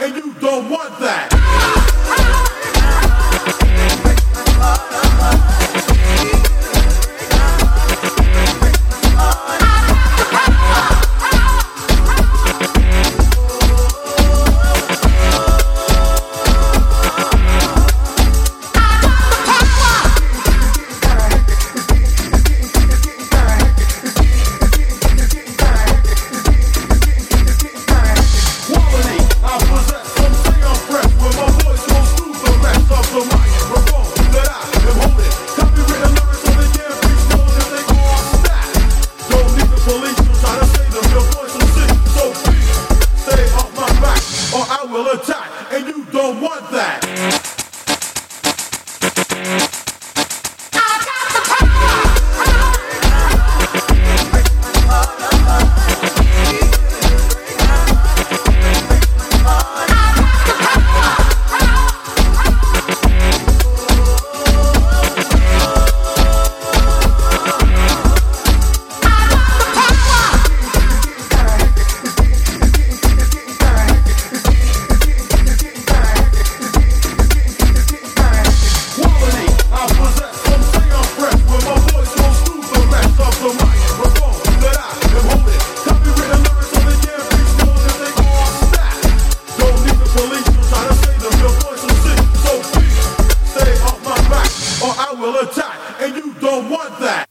and you don't want that. that. will attack, and you don't want that.